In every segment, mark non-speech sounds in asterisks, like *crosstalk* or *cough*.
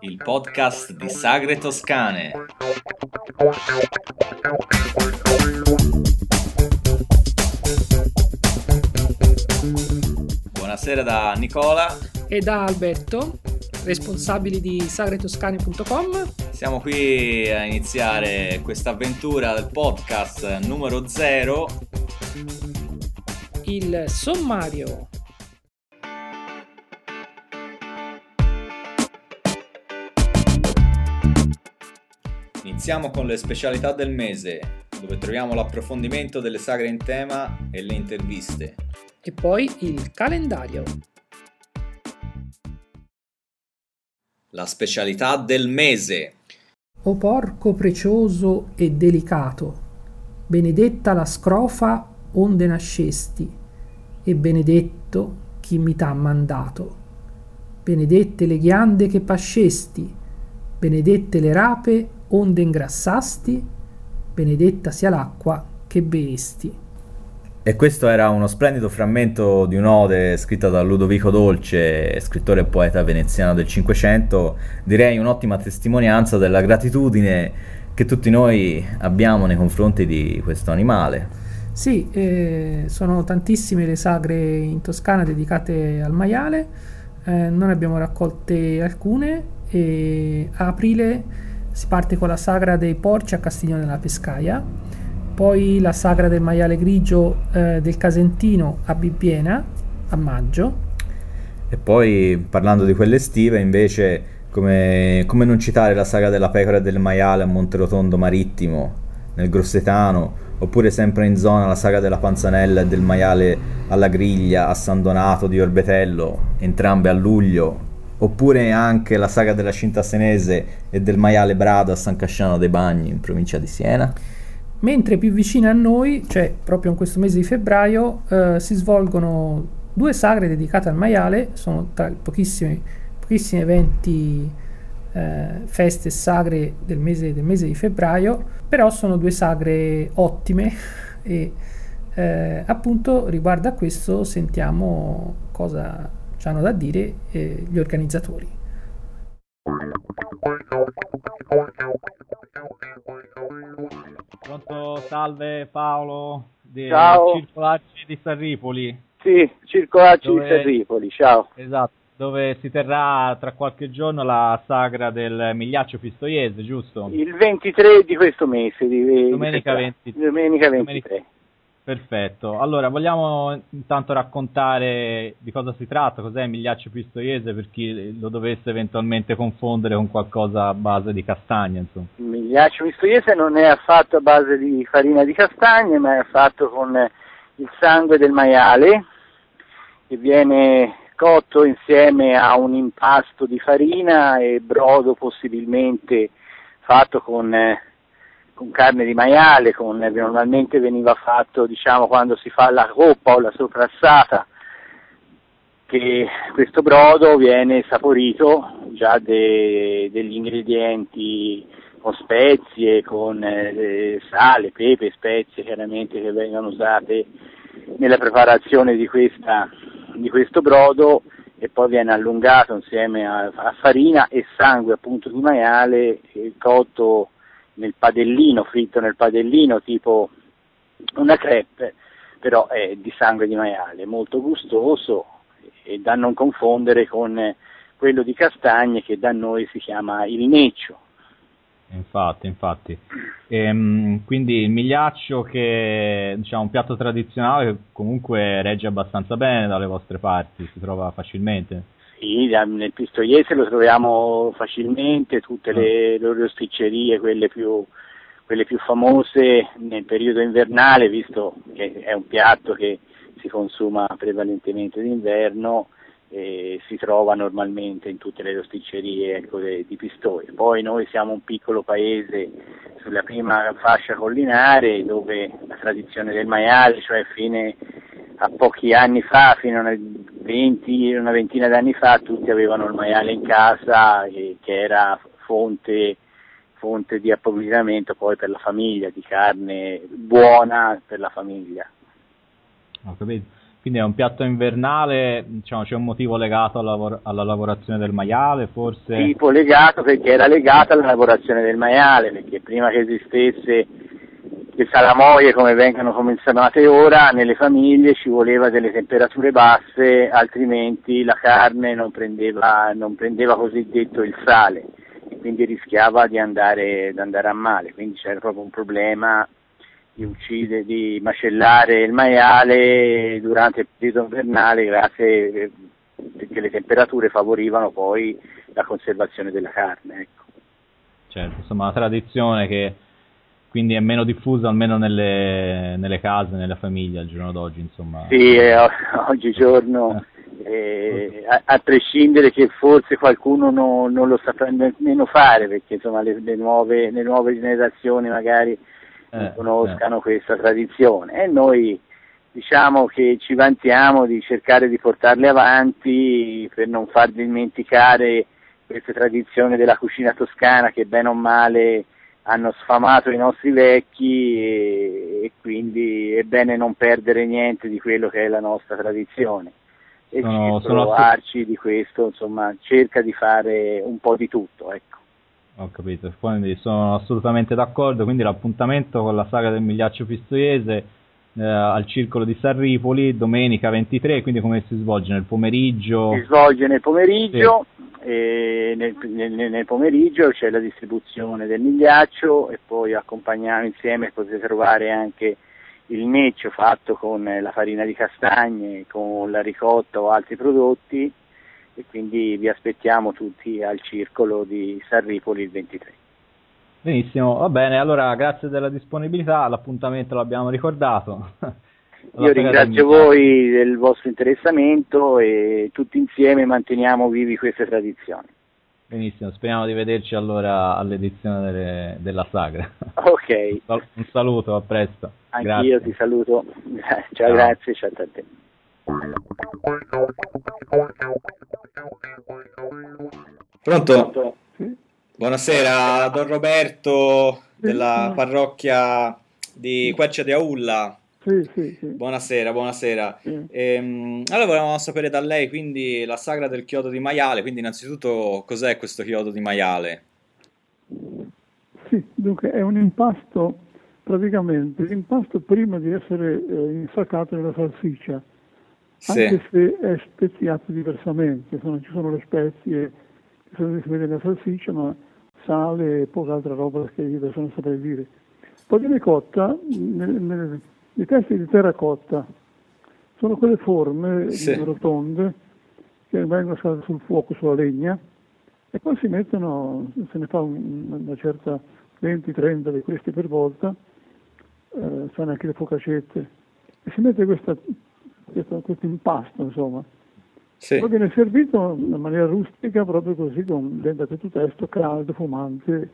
Il podcast di Sagre Toscane. Buonasera da Nicola e da Alberto, responsabili di sagretoscane.com. Siamo qui a iniziare questa avventura del podcast numero 0. Il sommario. Iniziamo con le specialità del mese, dove troviamo l'approfondimento delle sagre in tema e le interviste. E poi il calendario. La specialità del mese. O porco precioso e delicato, benedetta la scrofa onde nascesti, e benedetto chi mi t'ha mandato. Benedette le ghiande che pascesti, benedette le rape onde ingrassasti, benedetta sia l'acqua che beesti. E questo era uno splendido frammento di un'ode scritta da Ludovico Dolce, scrittore e poeta veneziano del Cinquecento, direi un'ottima testimonianza della gratitudine che tutti noi abbiamo nei confronti di questo animale. Sì, eh, sono tantissime le sagre in Toscana dedicate al maiale, eh, noi abbiamo raccolte alcune e a aprile si parte con la sagra dei porci a Castiglione della Pescaia, poi la sagra del maiale grigio eh, del Casentino a Bibbiena a maggio. E poi parlando di quelle estive invece come, come non citare la sagra della pecora e del maiale a Monterotondo Marittimo nel Grossetano oppure sempre in zona la saga della panzanella e del maiale alla griglia a San Donato di Orbetello, entrambe a luglio, oppure anche la saga della cinta senese e del maiale Brado a San Casciano dei Bagni in provincia di Siena. Mentre più vicino a noi, cioè proprio in questo mese di febbraio, eh, si svolgono due sagre dedicate al maiale, sono tra i pochissimi, pochissimi eventi, eh, feste e sagre del mese, del mese, di febbraio, però sono due sagre ottime e eh, appunto riguardo a questo sentiamo cosa hanno da dire eh, gli organizzatori. Pronto, salve Paolo di ciao. Circolacci di Sarripoli. Sì, Circolacci dove, di Sarripoli, ciao. Esatto, dove si terrà tra qualche giorno la sagra del Migliaccio Pistoiese, giusto? Il 23 di questo mese. Di, domenica, di 20, domenica 23. Domenica, Perfetto, allora vogliamo intanto raccontare di cosa si tratta, cos'è migliaccio pistoiese per chi lo dovesse eventualmente confondere con qualcosa a base di castagne. Insomma. Migliaccio pistoiese non è affatto a base di farina di castagne, ma è fatto con il sangue del maiale che viene cotto insieme a un impasto di farina e brodo possibilmente fatto con con carne di maiale, con, normalmente veniva fatto diciamo, quando si fa la coppa o la soprassata, che questo brodo viene saporito già de, degli ingredienti con spezie, con eh, sale, pepe, spezie chiaramente che vengono usate nella preparazione di, questa, di questo brodo e poi viene allungato insieme a, a farina e sangue appunto di maiale cotto nel padellino, fritto nel padellino, tipo una crepe, però è di sangue di maiale, molto gustoso e da non confondere con quello di castagne che da noi si chiama il neccio. Infatti, infatti. Ehm, quindi il migliaccio che diciamo un piatto tradizionale che comunque regge abbastanza bene dalle vostre parti, si trova facilmente. Sì, nel Pistoiese lo troviamo facilmente, tutte le ah. loro rosticcerie, quelle più, quelle più famose nel periodo invernale, visto che è un piatto che si consuma prevalentemente d'inverno, eh, si trova normalmente in tutte le rosticcerie ecco, de, di Pistoia. Poi noi siamo un piccolo paese sulla prima fascia collinare dove la tradizione del maiale, cioè fine a pochi anni fa, fino una, 20, una ventina d'anni fa, tutti avevano il maiale in casa che, che era fonte, fonte di approvvigionamento poi per la famiglia, di carne buona per la famiglia. Ho capito. Quindi è un piatto invernale, diciamo, c'è un motivo legato alla, lavor- alla, lavorazione del maiale, forse? Tipo legato perché era legato alla lavorazione del maiale, perché prima che esistesse le salamoie come vengono cominciate ora, nelle famiglie ci voleva delle temperature basse, altrimenti la carne non prendeva, non prendeva cosiddetto il sale e quindi rischiava di andare, di andare a male, quindi c'era proprio un problema di uccidere, di macellare il maiale durante il periodo invernale grazie perché le temperature favorivano poi la conservazione della carne. Ecco. Certo, insomma la tradizione che quindi è meno diffusa almeno nelle, nelle case, nella famiglia al giorno d'oggi. Insomma. Sì, eh, *laughs* oggigiorno, eh, a, a, prescindere che forse qualcuno no, non lo saprà nemmeno fare, perché insomma, le, le, nuove, le nuove generazioni magari eh, conoscano eh. questa tradizione e noi diciamo che ci vantiamo di cercare di portarle avanti per non far dimenticare queste tradizioni della cucina toscana che bene o male hanno sfamato i nostri vecchi e, e, quindi è bene non perdere niente di quello che è la nostra tradizione. E no, sono Arci di questo, insomma, cerca di fare un po' di tutto, ecco. Ho capito, quindi sono assolutamente d'accordo, quindi l'appuntamento con la saga del Migliaccio Pistoiese eh, al Circolo di Sarripoli domenica 23, quindi come si svolge nel pomeriggio? Si svolge nel pomeriggio, sì. nel, nel, nel, pomeriggio c'è la distribuzione del migliaccio e poi accompagniamo insieme, potete trovare anche il neccio fatto con la farina di castagne, con la ricotta o altri prodotti e quindi vi aspettiamo tutti al circolo di Sarripoli il 23. Benissimo, va bene, allora grazie della disponibilità, l'appuntamento l'abbiamo ricordato. Io ringrazio voi del vostro interessamento e tutti insieme manteniamo vivi queste tradizioni. Benissimo, speriamo di vederci allora all'edizione delle, della sagra. Ok. Un saluto, a presto. Anch'io grazie. ti saluto. *laughs* Ciao, ciao. grazie, ciao a te. Pronto? Sì. Buonasera, Don Roberto della parrocchia di Quercia di Aulla. Sì, sì, sì. Buonasera, buonasera. Ehm, allora volevamo sapere da lei quindi la sagra del chiodo di maiale, quindi innanzitutto cos'è questo chiodo di maiale? Sì, dunque è un impasto, praticamente l'impasto prima di essere eh, insaccato nella salsiccia anche se è speziato diversamente, sono, ci sono le spezie che sono vede nella salsiccia, ma sale e poca altra roba che io adesso non saprei dire. Poi viene cotta, i testi di terracotta sono quelle forme sì. rotonde che vengono scaldate sul fuoco, sulla legna, e poi si mettono, se ne fa un, una certa 20-30 di questi per volta, eh, sono anche le focacette, e si mette questa questo, questo impasto, insomma. Sì. Poi viene servito in maniera rustica, proprio così, con dentro tutto testo caldo, fumante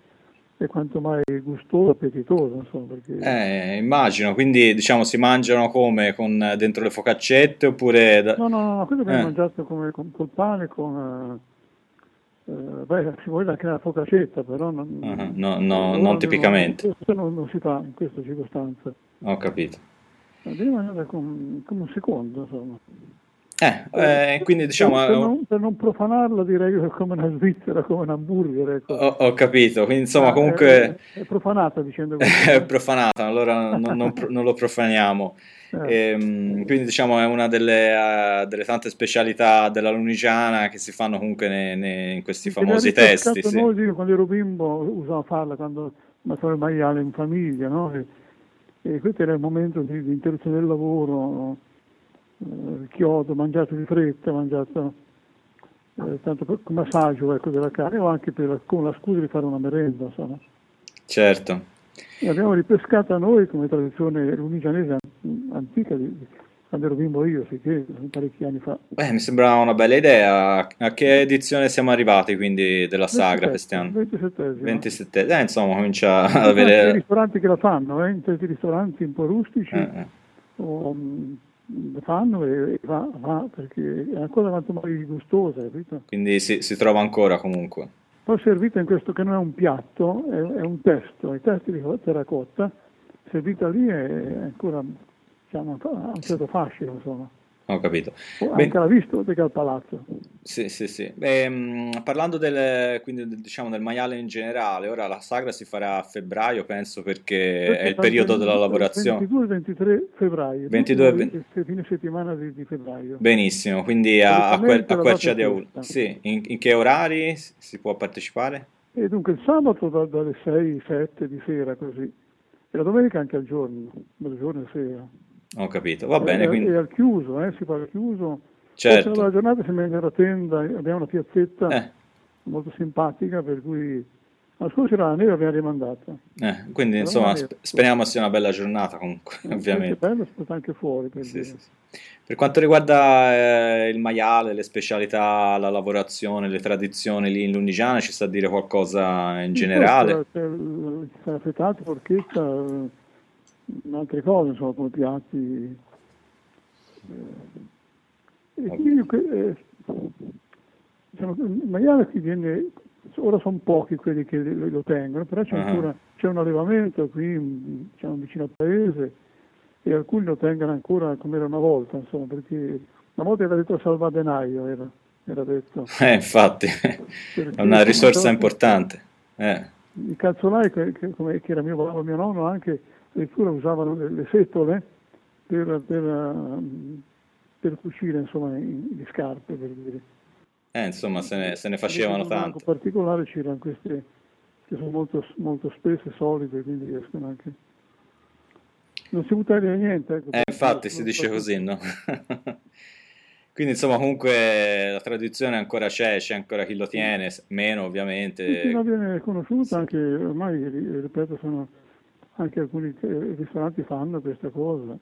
e quanto mai gustoso, appetitoso. Insomma, perché... eh, immagino, quindi diciamo si mangiano come? Con dentro le focaccette oppure... Da... No, no, no, questo viene eh. mangiato come con, col pane, con... Eh, beh, si vuole anche la focaccetta, però non, uh-huh. no, no, non tipicamente. Non, questo non, non si fa in questa circostanza. Ho capito devi mangiare come un secondo, insomma. Eh, eh, quindi diciamo... Per non, per non, profanarla direi che è come una Svizzera, come un hamburger. Ecco. Ho, ho, capito, quindi insomma ah, comunque... È, è profanata dicendo *laughs* così. è profanata, allora non, non, non lo profaniamo. Eh. Ehm, quindi diciamo è una delle, uh, delle, tante specialità della lunigiana che si fanno comunque ne, ne, in questi famosi testi. Sì. Noi quando ero bimbo usavo farla quando mangiavo il maiale in famiglia, no? E, e questo era il momento di, di interruzione del lavoro, eh, chiodo, mangiato di fretta, mangiato eh, tanto per, come assaggio ecco, della carne o anche per, con la scusa di fare una merenda. Insomma. Certo. E abbiamo ripescata noi come tradizione lunigianese antica di, quando ero bimbo io, sicché parecchi anni fa. Beh, mi sembrava una bella idea. A che edizione siamo arrivati quindi della sagra quest'anno? 27. 27. Eh, insomma, comincia ad avere... I ristoranti che la fanno, eh, in certi ristoranti un po' rustici, eh, eh. O, um, fanno e, va, va, perché è ancora quanto mai gustosa, capito? Quindi si, si trova ancora comunque. Poi servita in questo che non è un piatto, è, è un testo, i testi di terracotta, servita lì è ancora diciamo, ha un certo fascino, insomma. Ho capito. Oh, anche l'ha visto perché al palazzo. Sì, sì, sì. Beh, parlando del, quindi, diciamo, del maiale in generale, ora la sagra si farà a febbraio, penso, perché, perché è il periodo della lavorazione. 22 23 febbraio. 22 20... fine settimana di, di, febbraio. Benissimo, quindi a, a, quel, a Quercia di Aul. Sì, in, in, che orari si può partecipare? E dunque il sabato da, dalle 6, 7 di sera così, e la domenica anche al giorno, giorno e sera. Ho capito, va bene. È, quindi... è al chiuso, eh, si al chiuso. Certo. La giornata si mette nella tenda, abbiamo una piazzetta eh. molto simpatica, per cui la scorsa era la neve abbiamo rimandata. Eh, quindi Però insomma speriamo sia una bella giornata comunque, eh, ovviamente. È bello, sta anche fuori. Per, sì, sì, sì. per quanto riguarda eh, il maiale, le specialità, la lavorazione, le tradizioni lì in Lunigiana, ci sta a dire qualcosa in generale? C'è la fetata, porchetta altre cose, insomma, come piatti. Eh, e quindi, eh, diciamo, il maiale qui viene, ora sono pochi quelli che lo, tengono, però c'è, uh-huh. ancora, c'è un allevamento qui diciamo, vicino al paese e alcuni lo tengono ancora come era una volta, insomma, perché una volta era detto salvadenaio, era, era detto. Eh, infatti, è una risorsa importante. Eh. I calzolai, che, che, che era mio mio nonno anche, addirittura usavano le, le setole per, per, per cucire insomma, le scarpe, per dire. Eh, insomma, se ne, se ne facevano tanto. In particolare c'erano queste che sono molto, molto spesse, solide, quindi riescono anche... Non si butta via niente. Ecco, eh, infatti si dice così, no? *laughs* Quindi insomma comunque la tradizione ancora c'è, c'è ancora chi lo tiene, meno ovviamente. Sì, non viene conosciuta, sì. anche ormai, ripeto, sono anche alcuni ristoranti fanno questa cosa.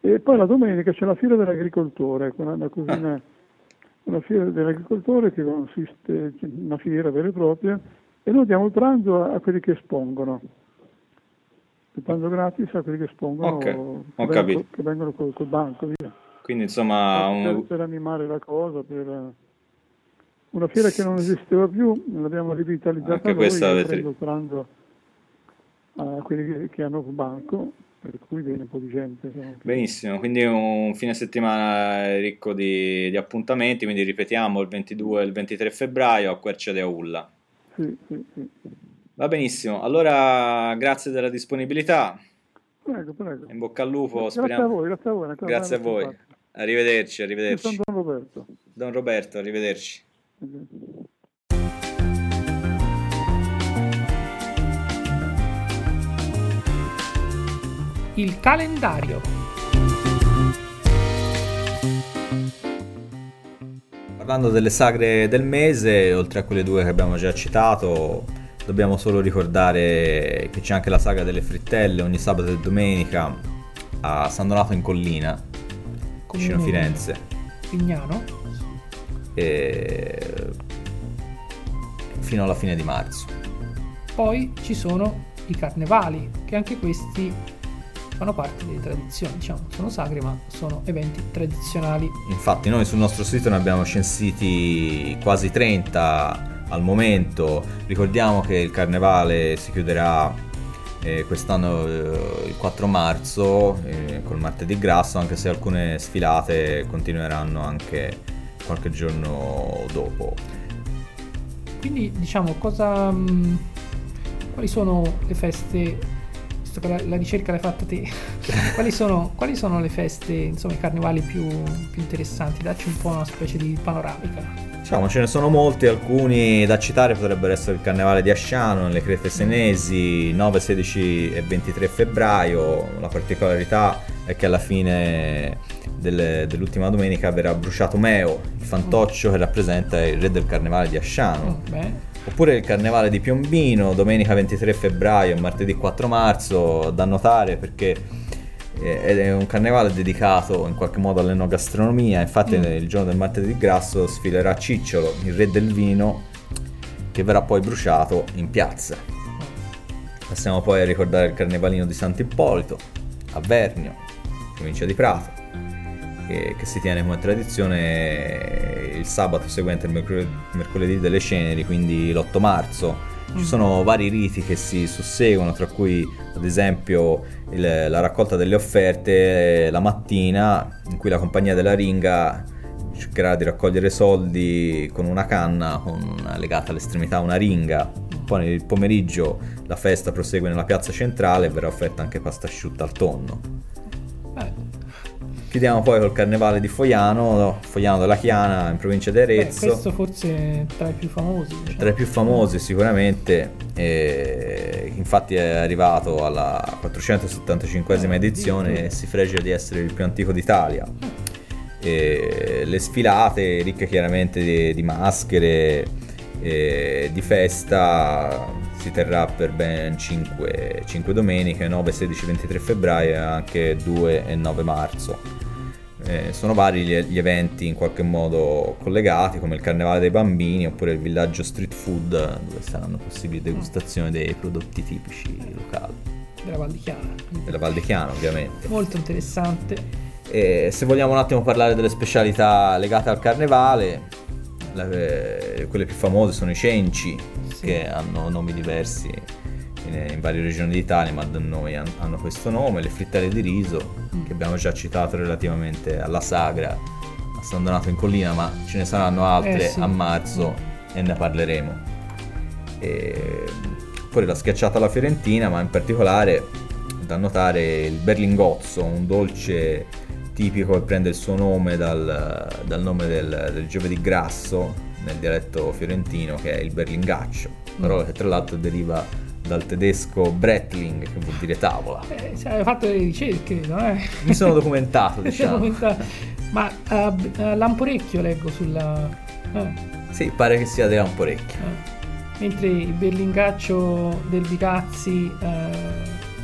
E poi la domenica c'è la fiera dell'agricoltore, una, cosina, una fiera dell'agricoltore che consiste in una fiera vera e propria e noi diamo il pranzo a, quelli che espongono. Il pranzo gratis a quelli che espongono, okay. che, vengono, che, vengono, col, col banco. Via. Quindi insomma... Per, un... per, animare la cosa, per... Una fiera che non esisteva più, l'abbiamo rivitalizzata Anche noi, avete... il pranzo a quelli che hanno un banco, per cui viene un po' di gente. Benissimo, quindi un fine settimana ricco di, di, appuntamenti, quindi ripetiamo il 22 e il 23 febbraio a Quercia de Aulla. Sì, sì, sì. Va benissimo, allora grazie della disponibilità. Prego, prego. In bocca al lupo. Grazie speriamo... a voi, grazie a voi. Grazie a voi. Arrivederci, arrivederci. Don Roberto. Don Roberto, arrivederci. Il calendario. Parlando delle sagre del mese, oltre a quelle due che abbiamo già citato, dobbiamo solo ricordare che c'è anche la saga delle frittelle ogni sabato e domenica a San Donato in Collina, vicino Firenze. Pignano. E... fino alla fine di marzo. Poi ci sono i carnevali, che anche questi fanno parte delle tradizioni, diciamo, sono sacri ma sono eventi tradizionali. Infatti noi sul nostro sito ne abbiamo censiti quasi 30 al momento, ricordiamo che il carnevale si chiuderà eh, quest'anno eh, il 4 marzo eh, col martedì grasso, anche se alcune sfilate continueranno anche qualche giorno dopo. Quindi diciamo cosa... Mh, mm, quali sono le feste visto che la, la ricerca l'hai fatta te, *laughs* quali, sono, quali, sono, le feste, insomma, i carnevali più, più interessanti? Dacci un po' una specie di panoramica. Diciamo, ce ne sono molti, alcuni da citare potrebbero essere il Carnevale di Asciano, nelle Crete Senesi, 9, 16 e 23 febbraio. La particolarità è che alla fine del, dell'ultima domenica verrà bruciato Meo, il fantoccio che rappresenta il re del Carnevale di Asciano. Beh. Oppure il carnevale di Piombino, domenica 23 febbraio e martedì 4 marzo, da notare perché eh, è un carnevale dedicato in qualche modo all'enogastronomia, infatti mm. il giorno del martedì grasso sfilerà Cicciolo, il re del vino, che verrà poi bruciato in piazza. Passiamo poi a ricordare il carnevalino di Sant'Ippolito, a Vernio, provincia di Prato che, che, si tiene come tradizione il sabato seguente il mercoledì delle ceneri, quindi l'8 marzo. Ci sono vari riti che si susseguono, tra cui ad esempio il, la raccolta delle offerte la mattina, in cui la compagnia della ringa cercherà di raccogliere soldi con una canna con, legata all'estremità a una ringa. Poi nel pomeriggio la festa prosegue nella piazza centrale e verrà offerta anche pasta asciutta al tonno. Eh. Chiudiamo poi col carnevale di Foiano, Foiano della Chiana in provincia di Arezzo. Beh, questo forse è tra i più famosi. Diciamo. Tra i più famosi sicuramente, e infatti è arrivato alla 475esima eh, edizione e si fregia di essere il più antico d'Italia. E le sfilate ricche chiaramente di, di maschere, di festa si terrà per ben 5, 5 domeniche, 9, 16, 23 febbraio e anche 2 e 9 marzo. Eh, sono vari gli, gli, eventi in qualche modo collegati, come il Carnevale dei Bambini oppure il villaggio street food, dove saranno possibili degustazioni dei prodotti tipici locali. Della Val di Chiana. Della Val di Chiana, ovviamente. Molto interessante. E se vogliamo un attimo parlare delle specialità legate al Carnevale, la, eh, quelle più famose sono i cenci, sì. che hanno nomi diversi in, in, varie regioni d'Italia, ma da noi hanno questo nome, le frittelle di riso, mm. che abbiamo già citato relativamente alla sagra a San Donato in Collina, ma ce ne saranno altre eh sì. a marzo mm. e ne parleremo. E, poi la schiacciata alla fiorentina, ma in particolare da notare il berlingozzo, un dolce tipico che prende il suo nome dal, dal nome del, del giovedì grasso nel dialetto fiorentino che è il berlingaccio, parola mm. che tra l'altro deriva dal tedesco Brettling, che vuol dire tavola. Eh, cioè, hai fatto delle ricerche, no? Eh? Mi sono documentato, *laughs* diciamo. documentato. Ma uh, uh, Lamporecchio leggo sulla... Uh. Sì, pare che sia di Lamporecchio. Mentre il berlingaccio del Bicazzi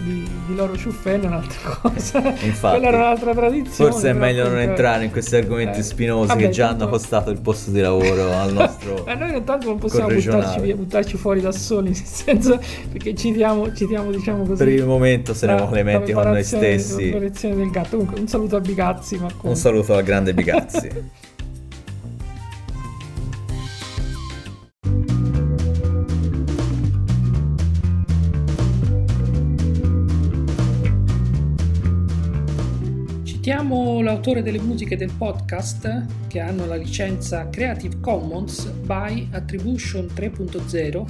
di, di Loro Ciuffello è un'altra *laughs* cosa. Infatti, Quella era un'altra tradizione. Forse è meglio non entrare in questi argomenti eh, spinosi vabbè, che già hanno costato il posto di lavoro al *laughs* nostro. eh, noi intanto non possiamo buttarci, via, buttarci, fuori da soli, nel senso perché citiamo, citiamo diciamo così. Per il momento saremo clementi con noi stessi. La del gatto. Comunque, un saluto a Bigazzi. Ma un saluto al grande Bigazzi. *laughs* Citiamo l'autore delle musiche del podcast che hanno la licenza Creative Commons by Attribution 3.0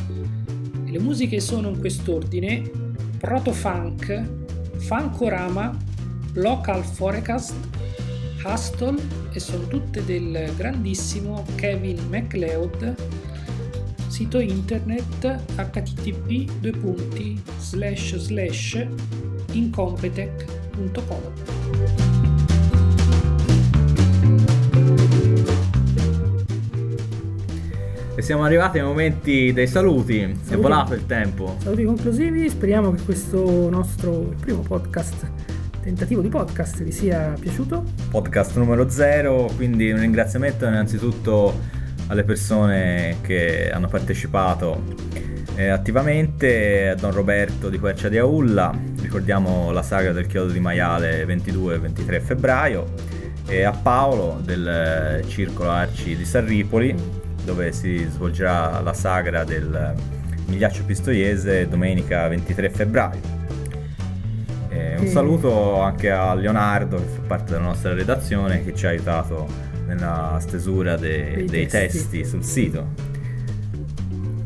e le musiche sono in quest'ordine Protofunk, Funkorama, Local Forecast, Hustle e sono tutte del grandissimo Kevin MacLeod. Sito internet http incompetech.com siamo arrivati ai momenti dei saluti. saluti. È volato il tempo. Saluti conclusivi. Speriamo che questo nostro primo podcast, tentativo di podcast, vi sia piaciuto. Podcast numero zero. Quindi un ringraziamento innanzitutto alle persone che hanno partecipato eh, attivamente. A Don Roberto di Quercia di Aulla. Ricordiamo la saga del chiodo di maiale 22 23 febbraio. E a Paolo del Circolo Arci di Sarripoli dove si svolgerà la sagra del Migliaccio Pistoiese domenica 23 febbraio. E un saluto anche a Leonardo che fa parte della nostra redazione che ci ha aiutato nella stesura de- dei, dei testi. testi sul sito.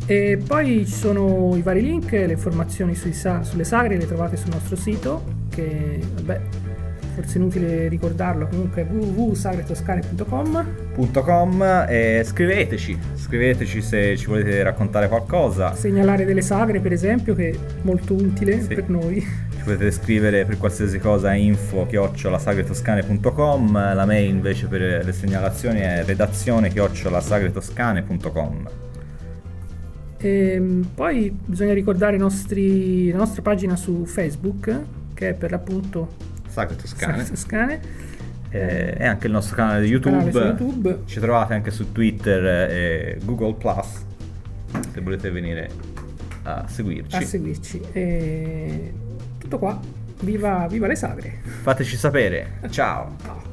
E poi ci sono i vari link, le informazioni sa- sulle sagre le trovate sul nostro sito che vabbè forse inutile ricordarlo, comunque www.sagretoscane.com e scriveteci, scriveteci se ci volete raccontare qualcosa. Segnalare delle sagre per esempio che è molto utile sì. per noi. Ci potete scrivere per qualsiasi cosa info chiocciolasagretoscane.com, la mail invece per le segnalazioni è redazione chiocciolasagretoscane.com. E ehm, poi bisogna ricordare nostri, la nostra pagina su Facebook che è per l'appunto Sacre Toscane. Sacre Toscane. Eh, e anche il nostro canale di YouTube. Canale YouTube. Ci trovate anche su Twitter e Google Plus se volete venire a seguirci. A seguirci. E tutto qua. Viva, viva le sagre. Fateci sapere. *laughs* Ciao. Ciao.